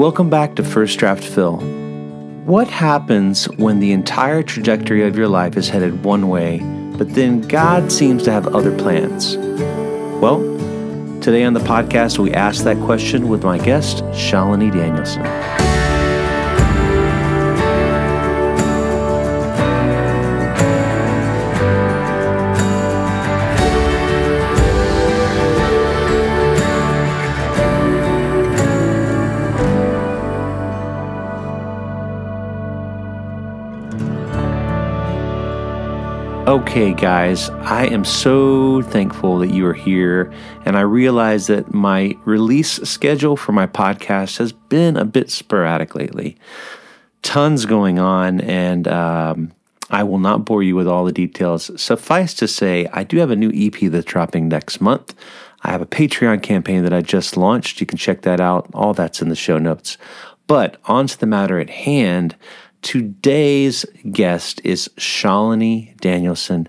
Welcome back to First Draft Phil. What happens when the entire trajectory of your life is headed one way, but then God seems to have other plans? Well, today on the podcast, we ask that question with my guest, Shalini Danielson. Okay, guys, I am so thankful that you are here. And I realize that my release schedule for my podcast has been a bit sporadic lately. Tons going on, and um, I will not bore you with all the details. Suffice to say, I do have a new EP that's dropping next month. I have a Patreon campaign that I just launched. You can check that out. All that's in the show notes. But on to the matter at hand. Today's guest is Shalini Danielson.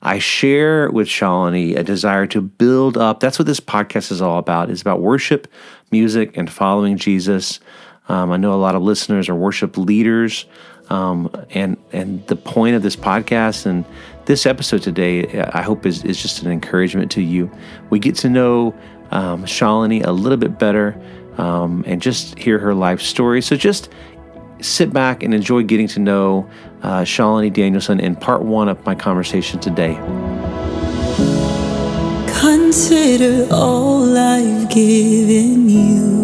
I share with Shalini a desire to build up. That's what this podcast is all about. It's about worship, music, and following Jesus. Um, I know a lot of listeners are worship leaders, um, and and the point of this podcast and this episode today, I hope is is just an encouragement to you. We get to know um, Shalini a little bit better, um, and just hear her life story. So just sit back and enjoy getting to know uh, Shalini Danielson in part one of my conversation today. Consider all I've given you.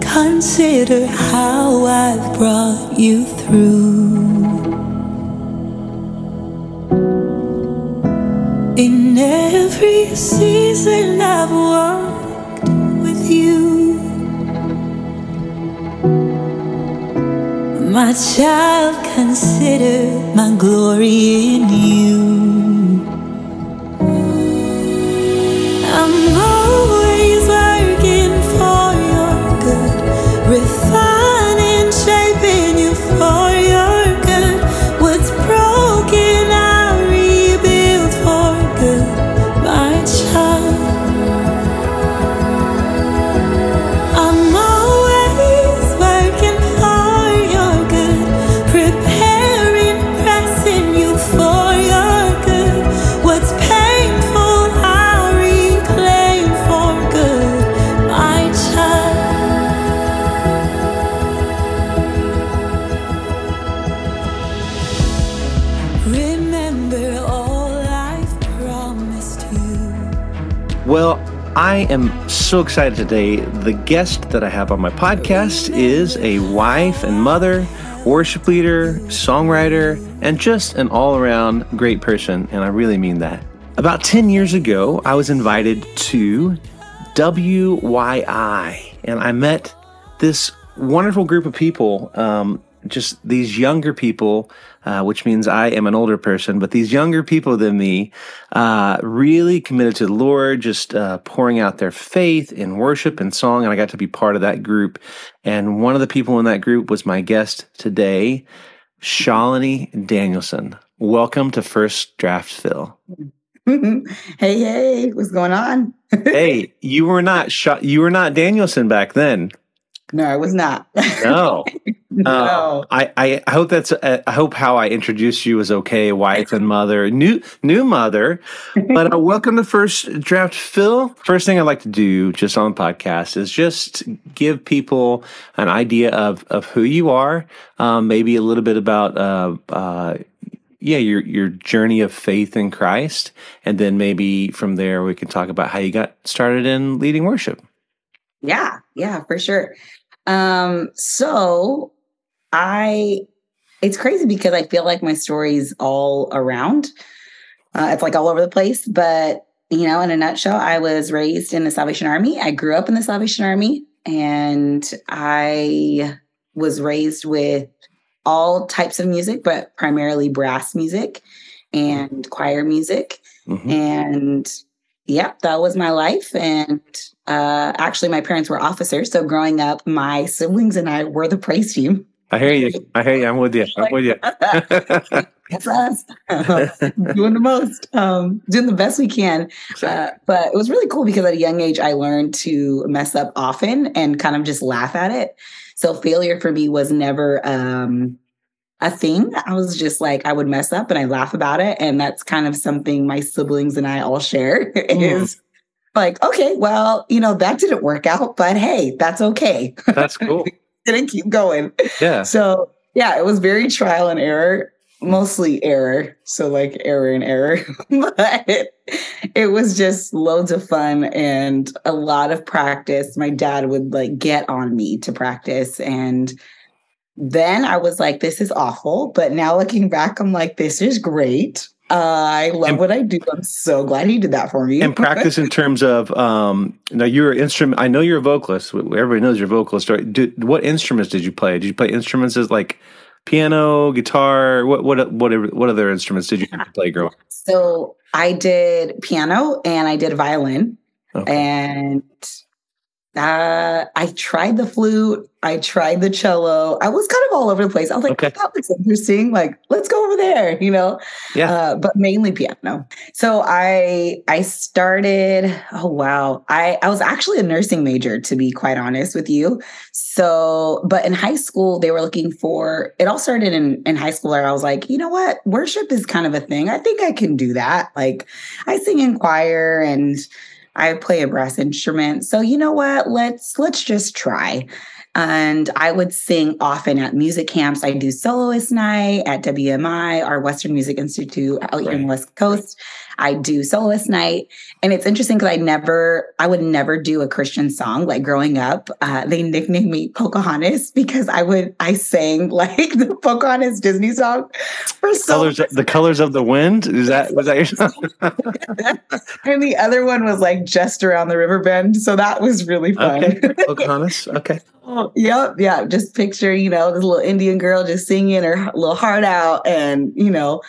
Consider how I've brought you through. In every season I've walked My child, consider my glory in you. Am so excited today. The guest that I have on my podcast is a wife and mother, worship leader, songwriter, and just an all around great person. And I really mean that. About 10 years ago, I was invited to WYI, and I met this wonderful group of people. Um, just these younger people, uh, which means I am an older person, but these younger people than me, uh, really committed to the Lord, just uh, pouring out their faith in worship and song. And I got to be part of that group. And one of the people in that group was my guest today, Shalini Danielson. Welcome to First Draft Phil. hey, hey, what's going on? hey, you were not Sha- you were not Danielson back then. No, I was not. No. no. Uh, I, I I hope that's uh, I hope how I introduced you was okay, wife and mother, new new mother. But uh, welcome to first draft, Phil. First thing I'd like to do just on the podcast is just give people an idea of of who you are, um, maybe a little bit about uh, uh, yeah your your journey of faith in Christ, and then maybe from there we can talk about how you got started in leading worship. Yeah, yeah, for sure. Um, so I it's crazy because I feel like my story's all around. Uh, it's like all over the place, but you know, in a nutshell, I was raised in the Salvation Army. I grew up in the Salvation Army and I was raised with all types of music, but primarily brass music and choir music. Mhm. And yeah, that was my life. And uh, actually, my parents were officers. So growing up, my siblings and I were the praise team. I hear you. I hear you. I'm with you. I'm with you. It's us doing the most, um, doing the best we can. Uh, but it was really cool because at a young age, I learned to mess up often and kind of just laugh at it. So failure for me was never um, a thing. I was just like, I would mess up and I laugh about it. And that's kind of something my siblings and I all share mm. is like, okay, well, you know, that didn't work out, but hey, that's okay. That's cool. didn't keep going. Yeah. So yeah, it was very trial and error, mostly error. So like error and error. but it was just loads of fun and a lot of practice. My dad would like get on me to practice and then I was like, this is awful. But now looking back, I'm like, this is great. Uh, I love and, what I do. I'm so glad he did that for me. and practice in terms of um, now you're an instrument. I know you're a vocalist. Everybody knows you're a vocalist. Did, what instruments did you play? Did you play instruments as like piano, guitar? What what what what other instruments did you play girl? So I did piano and I did violin, okay. and uh, I tried the flute. I tried the cello. I was kind of all over the place. I was like, okay. that looks interesting. Like, let's go over there, you know? Yeah. Uh, but mainly piano. So I I started, oh wow. I, I was actually a nursing major, to be quite honest with you. So, but in high school, they were looking for it all started in, in high school where I was like, you know what? Worship is kind of a thing. I think I can do that. Like I sing in choir and I play a brass instrument. So you know what? Let's let's just try. And I would sing often at music camps. I do soloist night at WMI, our Western Music Institute out here in the West Coast. I do soloist night. And it's interesting because I never, I would never do a Christian song. Like growing up, uh, they nicknamed me Pocahontas because I would, I sang like the Pocahontas Disney song for so colors, The Colors of the Wind? Is that, was that your song? and the other one was like Just Around the River Bend. So that was really fun. Okay. Pocahontas. Okay. Oh, yep, yeah. Just picture, you know, this little Indian girl just singing her little heart out, and you know,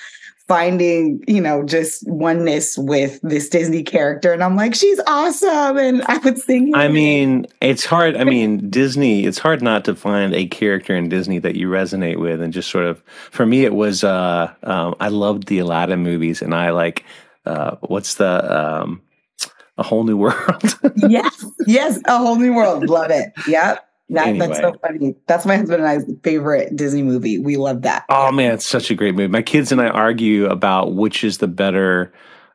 finding, you know, just oneness with this Disney character. And I'm like, she's awesome. And I would sing. I mean, it's hard. I mean, Disney, it's hard not to find a character in Disney that you resonate with. And just sort of, for me, it was, uh, um, I loved the Aladdin movies. And I like, uh, what's the, um, a whole new world. yes, yes, a whole new world. Love it. Yep. That, anyway. That's so funny. That's my husband and I's favorite Disney movie. We love that. Oh man, it's such a great movie. My kids and I argue about which is the better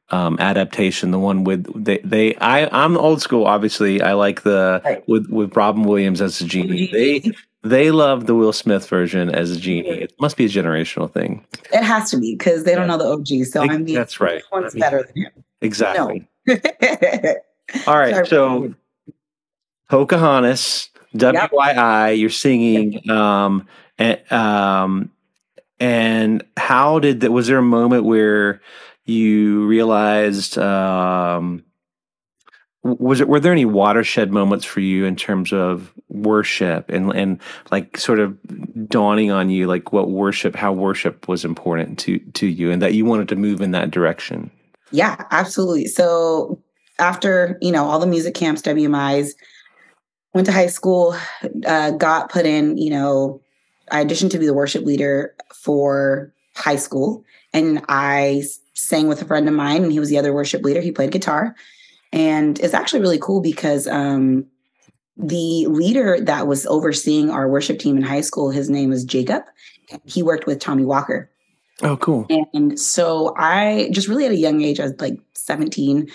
um, adaptation. The one with they they I I'm old school. Obviously, I like the right. with with Robin Williams as a genie. They they love the Will Smith version as a genie. It must be a generational thing. It has to be because they don't know the OG. So I mean, that's right. One's better than him. Exactly. No. All right, so Pocahontas WYI, you're singing. Um, and, um, and how did that? Was there a moment where you realized? Um, was it? Were there any watershed moments for you in terms of worship and and like sort of dawning on you, like what worship, how worship was important to to you, and that you wanted to move in that direction? Yeah, absolutely. So after you know all the music camps, WMIs, went to high school, uh, got put in, you know, I auditioned to be the worship leader for high school. And I sang with a friend of mine, and he was the other worship leader. He played guitar. And it's actually really cool because um, the leader that was overseeing our worship team in high school, his name was Jacob. He worked with Tommy Walker. Oh, cool. And so I just really at a young age, I was like 17,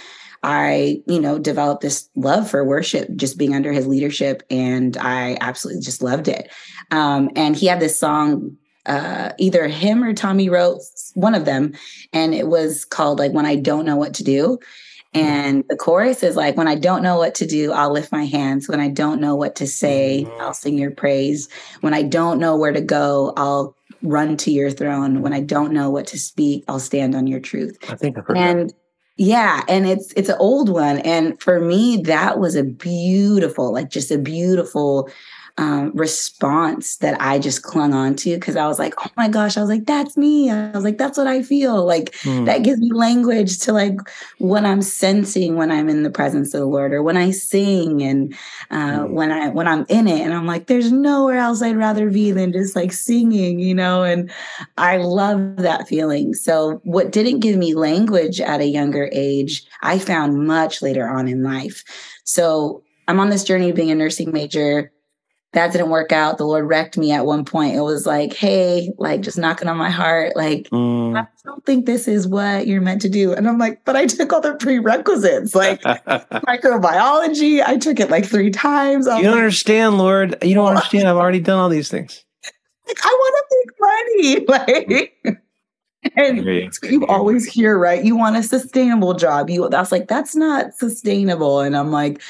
I, you know, developed this love for worship just being under his leadership. And I absolutely just loved it. Um, and he had this song, uh, either him or Tommy wrote one of them, and it was called like When I Don't Know What to Do. And the chorus is like, when I don't know what to do, I'll lift my hands. When I don't know what to say, I'll sing your praise. When I don't know where to go, I'll run to your throne. When I don't know what to speak, I'll stand on your truth. I think I've heard and that. Yeah, and it's it's an old one and for me that was a beautiful like just a beautiful um, response that I just clung on to because I was like, oh my gosh, I was like, that's me. I was like, that's what I feel. Like mm. that gives me language to like what I'm sensing when I'm in the presence of the Lord or when I sing and uh, mm. when I when I'm in it. And I'm like, there's nowhere else I'd rather be than just like singing, you know. And I love that feeling. So what didn't give me language at a younger age, I found much later on in life. So I'm on this journey of being a nursing major that didn't work out. The Lord wrecked me at one point. It was like, hey, like just knocking on my heart, like, mm. I don't think this is what you're meant to do. And I'm like, but I took all the prerequisites, like microbiology. I took it like three times. I'm you don't like, understand, Lord. You don't understand. I've already done all these things. Like, I want to make money. Like, and you always hear, right? You want a sustainable job. You that's like, that's not sustainable. And I'm like,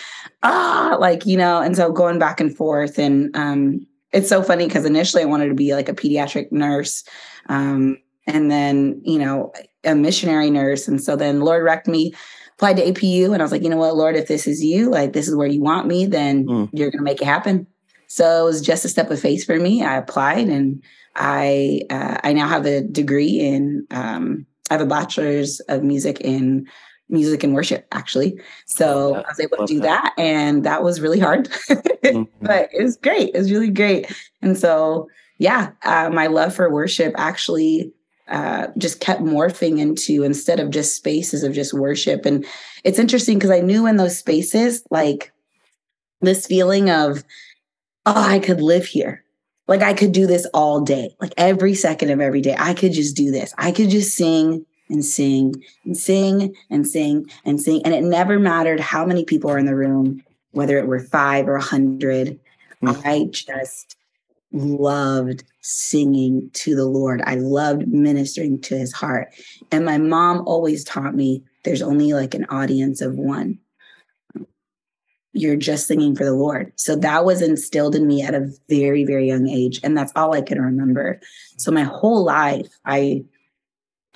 ah, like, you know, and so going back and forth. And um, it's so funny because initially I wanted to be like a pediatric nurse. Um, and then, you know, a missionary nurse. And so then Lord wrecked me, applied to APU, and I was like, you know what, Lord, if this is you, like this is where you want me, then mm. you're gonna make it happen. So it was just a step of faith for me. I applied and I uh, I now have a degree in um, I have a bachelor's of music in music and worship actually. So I was able to do that. that. and that was really hard, mm-hmm. but it was great. It was really great. And so yeah, uh, my love for worship actually uh, just kept morphing into instead of just spaces of just worship. And it's interesting because I knew in those spaces like this feeling of oh, I could live here. Like I could do this all day, like every second of every day. I could just do this. I could just sing and sing and sing and sing and sing. And it never mattered how many people are in the room, whether it were five or a hundred. Mm. I just loved singing to the Lord. I loved ministering to his heart. And my mom always taught me there's only like an audience of one you're just singing for the Lord. So that was instilled in me at a very, very young age. And that's all I can remember. So my whole life, I,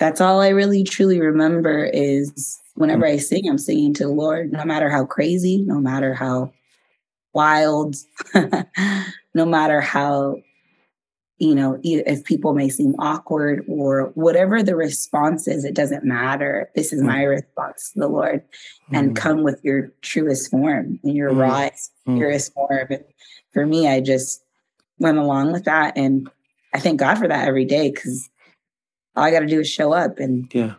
that's all I really truly remember is whenever I sing, I'm singing to the Lord, no matter how crazy, no matter how wild, no matter how you know, if people may seem awkward or whatever the response is, it doesn't matter. This is mm. my response to the Lord. Mm. And come with your truest form and your mm. rawest, mm. purest form. And for me, I just went along with that. And I thank God for that every day because all I got to do is show up. And yeah,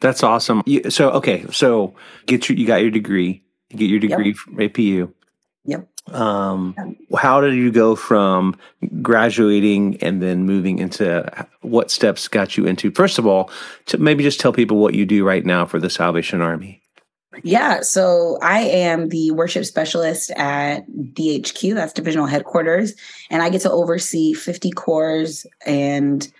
that's awesome. You, so, okay. So get your, you got your degree, you get your degree yep. from APU. Yep. Um, how did you go from graduating and then moving into what steps got you into? First of all, to maybe just tell people what you do right now for the Salvation Army. Yeah, so I am the worship specialist at DHQ, that's divisional headquarters, and I get to oversee 50 corps and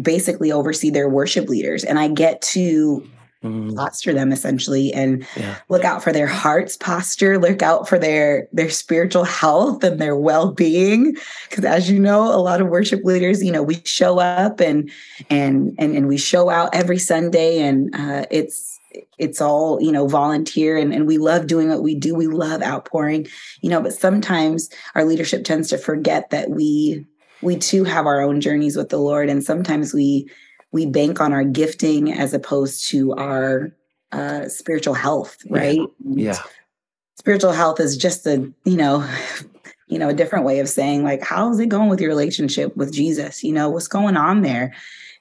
basically oversee their worship leaders. And I get to mm. posture them essentially and yeah. look out for their heart's posture look out for their their spiritual health and their well-being because as you know a lot of worship leaders you know we show up and and and, and we show out every sunday and uh, it's it's all you know volunteer and, and we love doing what we do we love outpouring you know but sometimes our leadership tends to forget that we we too have our own journeys with the lord and sometimes we we bank on our gifting as opposed to our uh, spiritual health, right? Yeah. yeah. Spiritual health is just a, you know, you know, a different way of saying like, how's it going with your relationship with Jesus? You know, what's going on there?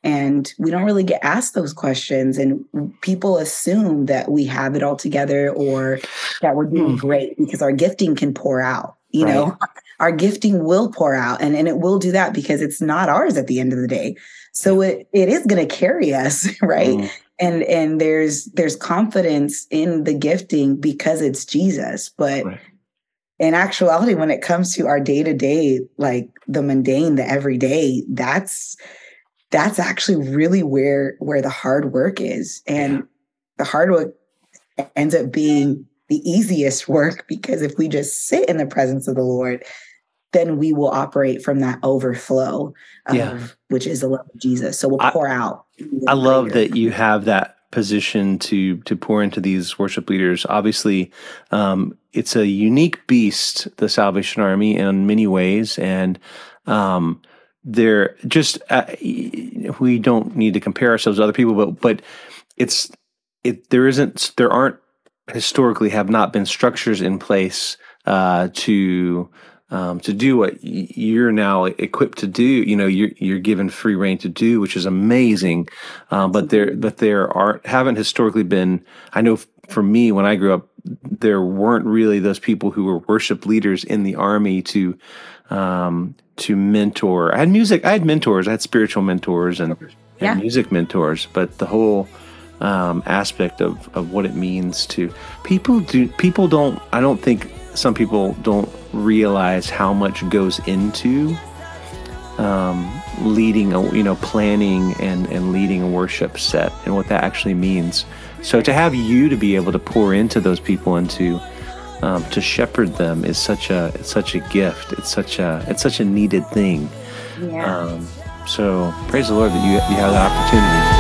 And we don't really get asked those questions. And people assume that we have it all together or that we're doing mm. great because our gifting can pour out. You right. know, our gifting will pour out and, and it will do that because it's not ours at the end of the day. So it, it is going to carry us, right? Mm. And and there's there's confidence in the gifting because it's Jesus. But right. in actuality, when it comes to our day to day, like the mundane, the everyday, that's that's actually really where where the hard work is. And yeah. the hard work ends up being the easiest work because if we just sit in the presence of the Lord, then we will operate from that overflow of, yeah. which is the love of Jesus. So we'll pour I, out. I love that you have that position to to pour into these worship leaders. Obviously, um, it's a unique beast, the Salvation Army, in many ways, and um, they're just uh, we don't need to compare ourselves to other people, but but it's it there isn't there aren't historically have not been structures in place uh, to um, to do what you're now equipped to do. You know, you're you're given free reign to do, which is amazing. Um, but there, but there are haven't historically been. I know for me, when I grew up, there weren't really those people who were worship leaders in the army to um, to mentor. I had music. I had mentors. I had spiritual mentors and, yeah. and music mentors. But the whole um, aspect of, of what it means to people do people don't. I don't think some people don't realize how much goes into um, leading a you know planning and and leading a worship set and what that actually means. So to have you to be able to pour into those people and to um, to shepherd them is such a it's such a gift. It's such a it's such a needed thing. Yeah. um, so praise the lord that you you have that opportunity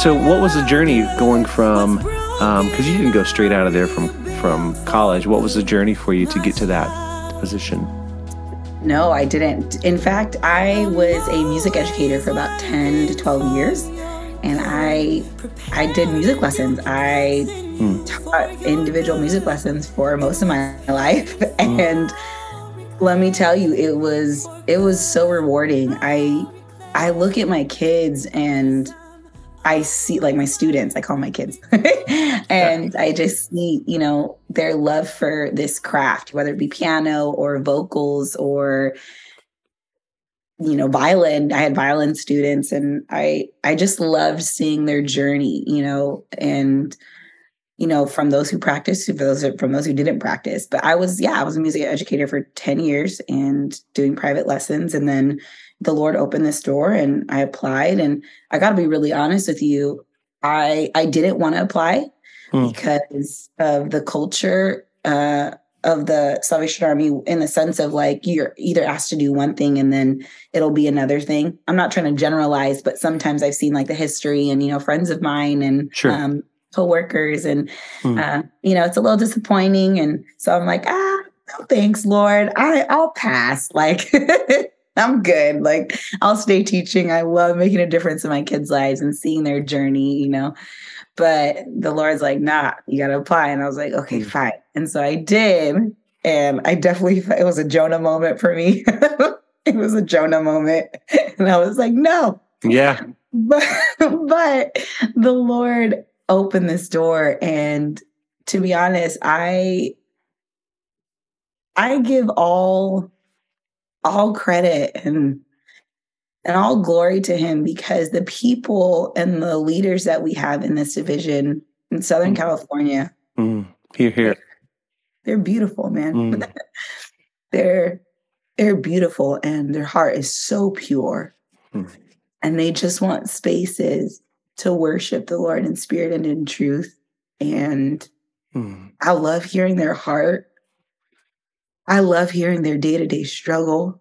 so what was the journey going from um, because you didn't go straight out of there from from college what was the journey for you to get to that position No, I didn't. In fact, I was a music educator for about 10 to 12 years. And I I did music lessons. I hmm. taught individual music lessons for most of my life. Hmm. And let me tell you, it was it was so rewarding. I I look at my kids and I see like my students, I call my kids. and I just see, you know, their love for this craft, whether it be piano or vocals or you know, violin. I had violin students and I I just loved seeing their journey, you know, and you know, from those who practiced to those from those who didn't practice. But I was, yeah, I was a music educator for 10 years and doing private lessons. And then the Lord opened this door and I applied. And I gotta be really honest with you, I I didn't want to apply Hmm. because of the culture uh of the Salvation Army in the sense of like you're either asked to do one thing and then it'll be another thing. I'm not trying to generalize, but sometimes I've seen like the history and you know friends of mine and Sure. um, coworkers and Hmm. uh, you know it's a little disappointing. And so I'm like, ah, no thanks, Lord. I I'll pass. Like I'm good. Like I'll stay teaching. I love making a difference in my kids' lives and seeing their journey. You know. But the Lord's like, nah, you got to apply. And I was like, okay, Mm. fine. And so I did. And I definitely, it was a Jonah moment for me. it was a Jonah moment. And I was like, no. yeah But, but the Lord opened this door. And to be honest, I, I give all, all credit and and all glory to him because the people and the leaders that we have in this division in Southern Mm. California, Mm. here here they're beautiful, man. Mm. they're they're beautiful and their heart is so pure. Mm. And they just want spaces to worship the Lord in spirit and in truth. And Mm. I love hearing their heart. I love hearing their day-to-day struggle.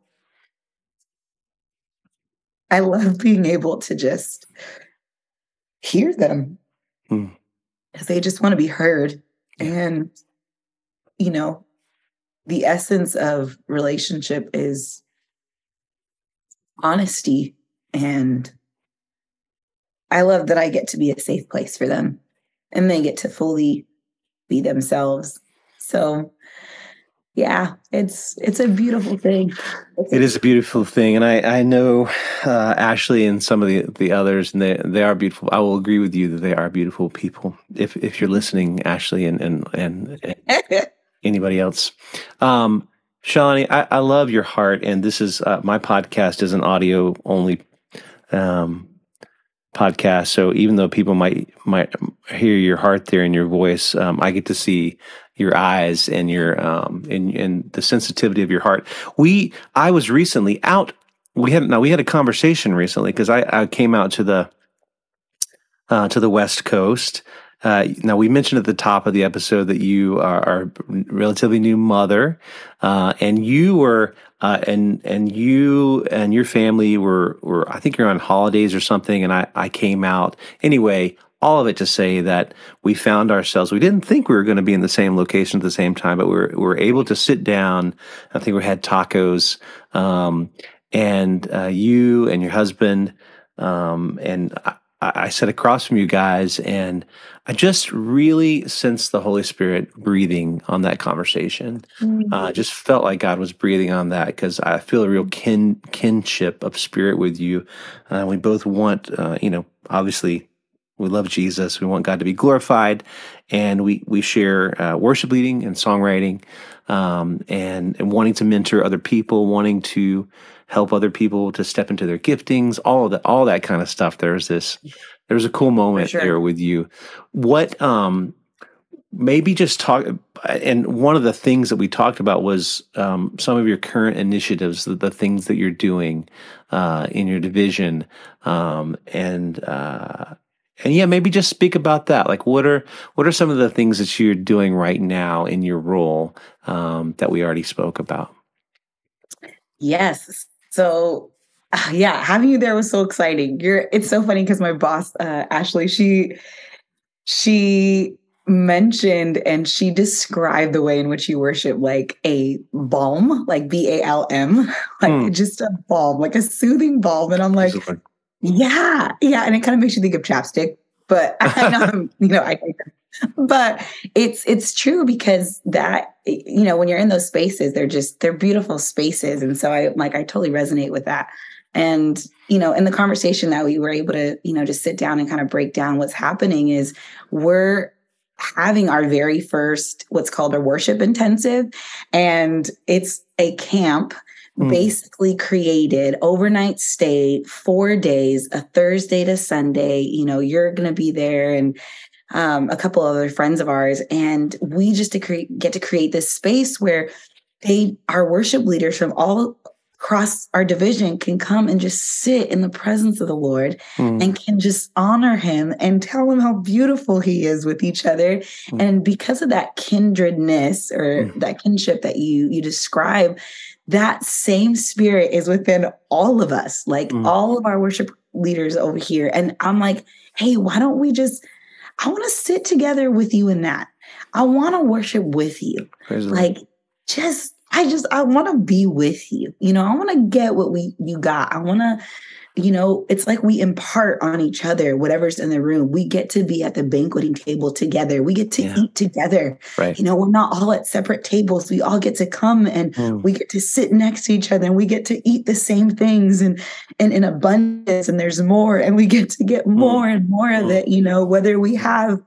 I love being able to just hear them Mm. because they just want to be heard. And, you know, the essence of relationship is honesty and I love that I get to be a safe place for them and they get to fully be themselves. So yeah, it's it's a beautiful thing. It is a beautiful thing, and I I know uh, Ashley and some of the the others, and they they are beautiful. I will agree with you that they are beautiful people. If if you're listening, Ashley, and and and, and anybody else. Um, Shawnee, I, I love your heart, and this is uh, my podcast is an audio only um, podcast. So even though people might might hear your heart there in your voice, um, I get to see your eyes and your um, and and the sensitivity of your heart. We I was recently out. We had now we had a conversation recently because I, I came out to the uh, to the West Coast. Uh, now we mentioned at the top of the episode that you are, are a relatively new mother, uh, and you were uh, and and you and your family were were I think you're on holidays or something, and I I came out anyway. All of it to say that we found ourselves. We didn't think we were going to be in the same location at the same time, but we were we were able to sit down. I think we had tacos, um, and uh, you and your husband, um, and I, I sat across from you guys, and I just really sensed the Holy Spirit breathing on that conversation. Uh, just felt like God was breathing on that because I feel a real kin kinship of spirit with you. Uh, we both want, uh, you know, obviously we love Jesus. We want God to be glorified, and we we share uh, worship leading and songwriting, um, and and wanting to mentor other people, wanting to help other people to step into their giftings, all of that, all that kind of stuff. There's this, there's a cool moment sure. there with you. What um, maybe just talk and one of the things that we talked about was um, some of your current initiatives the, the things that you're doing uh, in your division um, and uh, and yeah maybe just speak about that like what are what are some of the things that you're doing right now in your role um, that we already spoke about Yes. So uh, yeah, having you there was so exciting. You're it's so funny because my boss, uh, Ashley, she she mentioned and she described the way in which you worship like a balm, like B-A-L-M, like Hmm. just a balm, like a soothing balm. And I'm like, yeah, yeah. And it kind of makes you think of chapstick, but I know I'm, you know, I but it's it's true because that you know when you're in those spaces they're just they're beautiful spaces and so i like i totally resonate with that and you know in the conversation that we were able to you know just sit down and kind of break down what's happening is we're having our very first what's called a worship intensive and it's a camp Mm. basically created overnight stay four days a thursday to sunday you know you're gonna be there and um, a couple other friends of ours, and we just to create, get to create this space where they, our worship leaders from all across our division, can come and just sit in the presence of the Lord Mm. and can just honor Him and tell Him how beautiful He is with each other. Mm. And because of that kindredness or Mm. that kinship that you you describe, that same spirit is within all of us, like Mm. all of our worship leaders over here. And I'm like, hey, why don't we just I want to sit together with you in that. I want to worship with you. Praise the Lord. Like just I just I want to be with you. You know, I want to get what we you got. I want to you know, it's like we impart on each other whatever's in the room. We get to be at the banqueting table together. We get to Yeah. eat together. right You know, we're not all at separate tables. We all get to come and Mm. we get to sit next to each other and we get to eat the same things and, and in abundance and there's more and we get to get more and more of Mm. it you know whether we have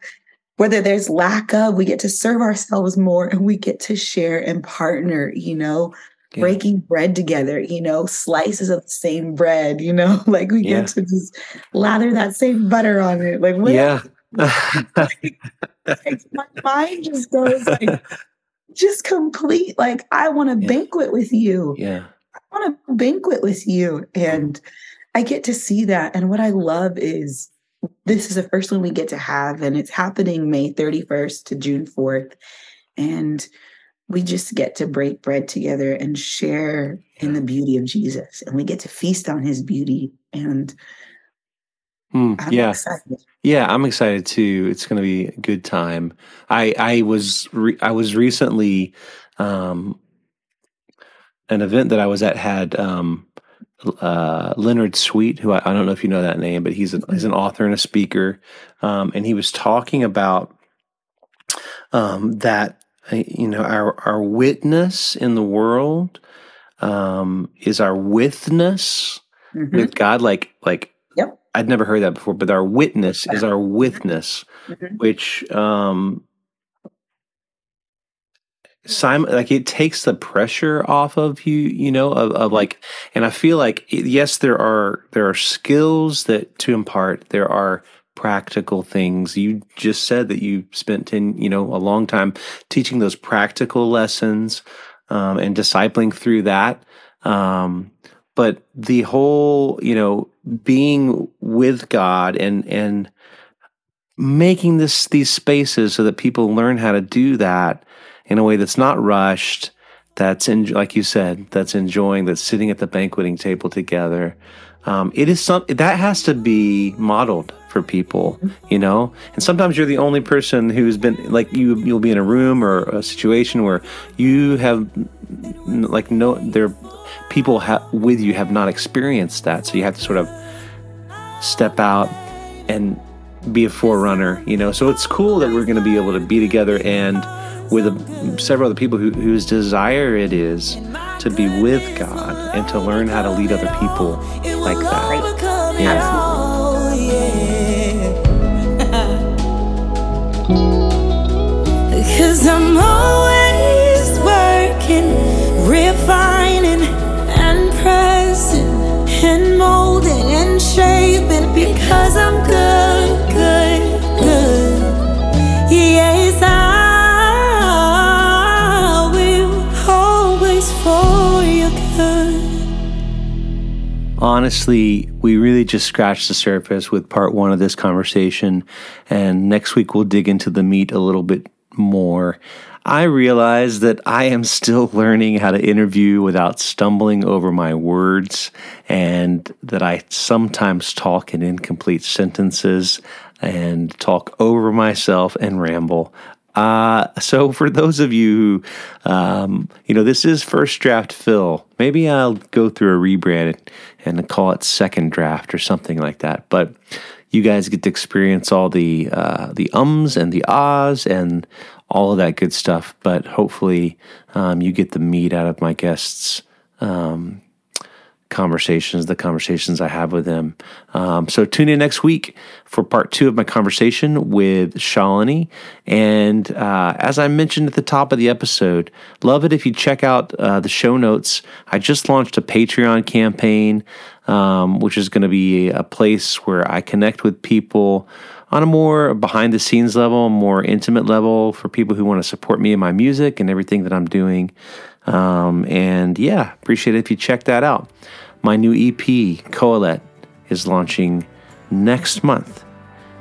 whether there's lack of we get to serve ourselves more and we get to share and partner you know Yeah. breaking bread together you know slices of the same bread you know like we Yeah. get to just lather that same butter on it like what yeah like, my mind just goes like just complete like i want to Yeah. banquet with you yeah I want to banquet with you. Mm-hmm. And I get to see that. And what I love is this is the first one we get to have, and it's happening May 31st to June 4th. And we just get to break bread together and share in the beauty of Jesus. And we get to feast on his beauty. And Mm, I'm yeah excited. Yeah, I'm excited too. It's going to be a good time. I I was re- I was recently um an event that I was at had um, uh, Leonard Sweet, who I, I, don't know if you know that name, but he's a, he's an author and a speaker, um, and he was talking about um, that you know our our witness in the world um, is our witness mm-hmm. with God, like like yep. I'd never heard that before, but our witness is our witness, mm-hmm. which um, Simon, like it takes the pressure off of you, you know, of, of like, and I feel like yes, there are there are skills that to impart. There are practical things. You just said that you spent ten, you know, a long time teaching those practical lessons um, and discipling through that. Um, but the whole, you know, being with God and and making this these spaces so that people learn how to do that in a way that's not rushed, that's in, like you said, that's enjoying, that's sitting at the banqueting table together. Um, it is some that has to be modeled for people, you know. And sometimes you're the only person who's been like you. You'll be in a room or a situation where you have like no there people ha- with you have not experienced that, so you have to sort of step out and be a forerunner, you know. So it's cool that we're going to be able to be together and with a, several other people who, whose desire it is to be with God and to learn how to lead other people like that. Yeah. Cause I'm always working, refining and pressing and molding and shaping because I'm good, honestly, we really just scratched the surface with part one of this conversation. And next week, we'll dig into the meat a little bit more. I realize that I am still learning how to interview without stumbling over my words, and that I sometimes talk in incomplete sentences and talk over myself and ramble. Uh, so for those of you who, um, you know, this is first draft Phil. Maybe I'll go through a rebrand and call it second draft or something like that. But you guys get to experience all the uh, the ums and the ahs and all of that good stuff. But hopefully, um, you get the meat out of my guests' um, conversations, the conversations I have with them. Um, so tune in next week for part two of my conversation with Shalini. And uh, as I mentioned at the top of the episode, love it if you check out uh, the show notes. I just launched a Patreon campaign, um, which is going to be a place where I connect with people on a more behind the scenes level, more intimate level for people who want to support me and my music and everything that I'm doing. Um, and yeah, appreciate it if you check that out. My new EP, Kohelet, is launching next month,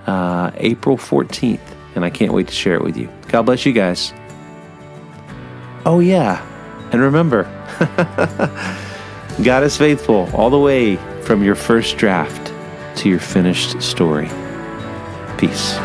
uh, April 14th, and I can't wait to share it with you. God bless you guys. Oh, yeah, and remember, God is faithful all the way from your first draft to your finished story. Peace.